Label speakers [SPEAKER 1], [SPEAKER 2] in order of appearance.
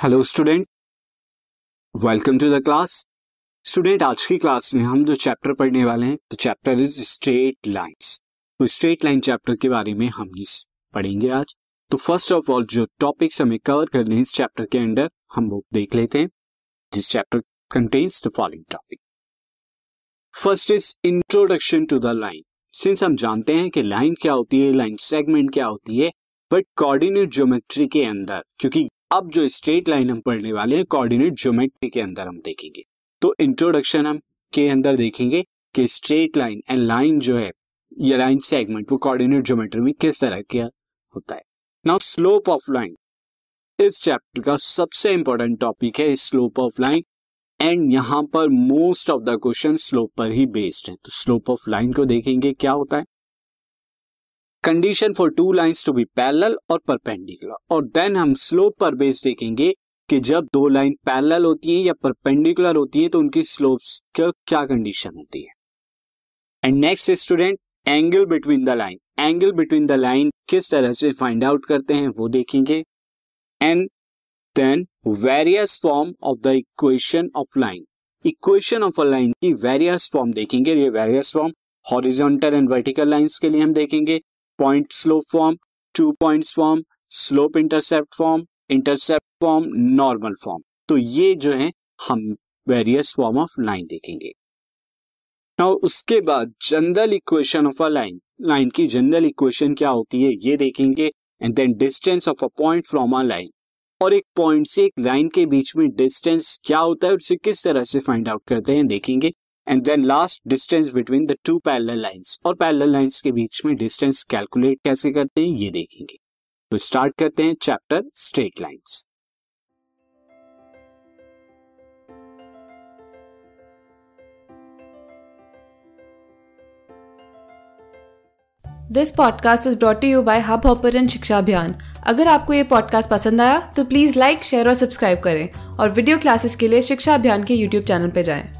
[SPEAKER 1] Hello student welcome to the class student आज की class में हम जो चैप्टर पढ़ने वाले हैं तो चैप्टर इज़ स्ट्रेट लाइंस तो स्ट्रेट लाइन चैप्टर के बारे में हम पढ़ेंगे आज. तो फ़र्स्ट ऑफ़ ऑल जो टॉपिक्स हमें कवर करने हैं इस चैप्टर के अंडर हम वो देख लेते हैं. जिस chapter contains the following topic first is introduction to the line since हम जानते हैं कि लाइन क्या होती है लाइन सेगमेंट क्या होती है बट कोऑर्डिनेट ज्योमेट्री के अंदर, क्योंकि अब जो स्ट्रेट लाइन हम पढ़ने वाले हैं कोऑर्डिनेट ज्योमेट्री के अंदर हम देखेंगे। तो इंट्रोडक्शन हम के अंदर देखेंगे कि स्ट्रेट लाइन एंड लाइन जो है, ये लाइन सेगमेंट वो कोऑर्डिनेट ज्योमेट्री में किस तरह का होता है। नाउ स्लोप ऑफ़ लाइन इस चैप्टर का सबसे इंपॉर्टेंट टॉपिक है स्लोप ऑफ़ लाइन एंड यहाँ पर most of the question slope पर ही बेस्ड है। तो स्लोप ऑफ़ लाइन को देखेंगे, क्या होता है? Condition for two lines to be parallel और परपेंडिकुलर और देन हम स्लोप पर बेस देखेंगे कि जब दो लाइन पैरेलल होती हैं या परपेंडिकुलर होती है तो उनकी स्लोप्स का क्या कंडीशन होती है? And next student angle between the line angle between the line किस तरह से फाइंड आउट करते हैं, वो देखेंगे। And then various form of the equation of line equation of a line की वेरियस फॉर्म देखेंगे। ये various form horizontal and vertical lines के लिए हम देखेंगे। Point slope form two point form slope intercept form intercept form normal form तो ये जो है, हम वेरियस फॉर्म ऑफ़ लाइन देखेंगे। नाउ उसके बाद general equation of a line line की जनरल इक्वेशन क्या होती है, ये देखेंगे and then distance of a point from a line और एक पॉइंट से एक लाइन के बीच में डिस्टेंस क्या होता है, उसे किस तरह से फाइंड आउट करते हैं, देखेंगे। And then last distance between the two parallel lines और पैरेलल लाइंस के बीच में डिस्टेंस कैलकुलेट कैसे करते हैं? ये देखेंगे। तो स्टार्ट करते हैं chapter straight lines
[SPEAKER 2] this podcast is brought you by Hubhopper शिक्षा अभियान अगर आपको ये पॉडकास्ट पसंद आया तो प्लीज़ लाइक शेयर और सब्सक्राइब करें। और वीडियो क्लासेस के लिए शिक्षा अभियान के यूट्यूब चैनल पर जाएँ।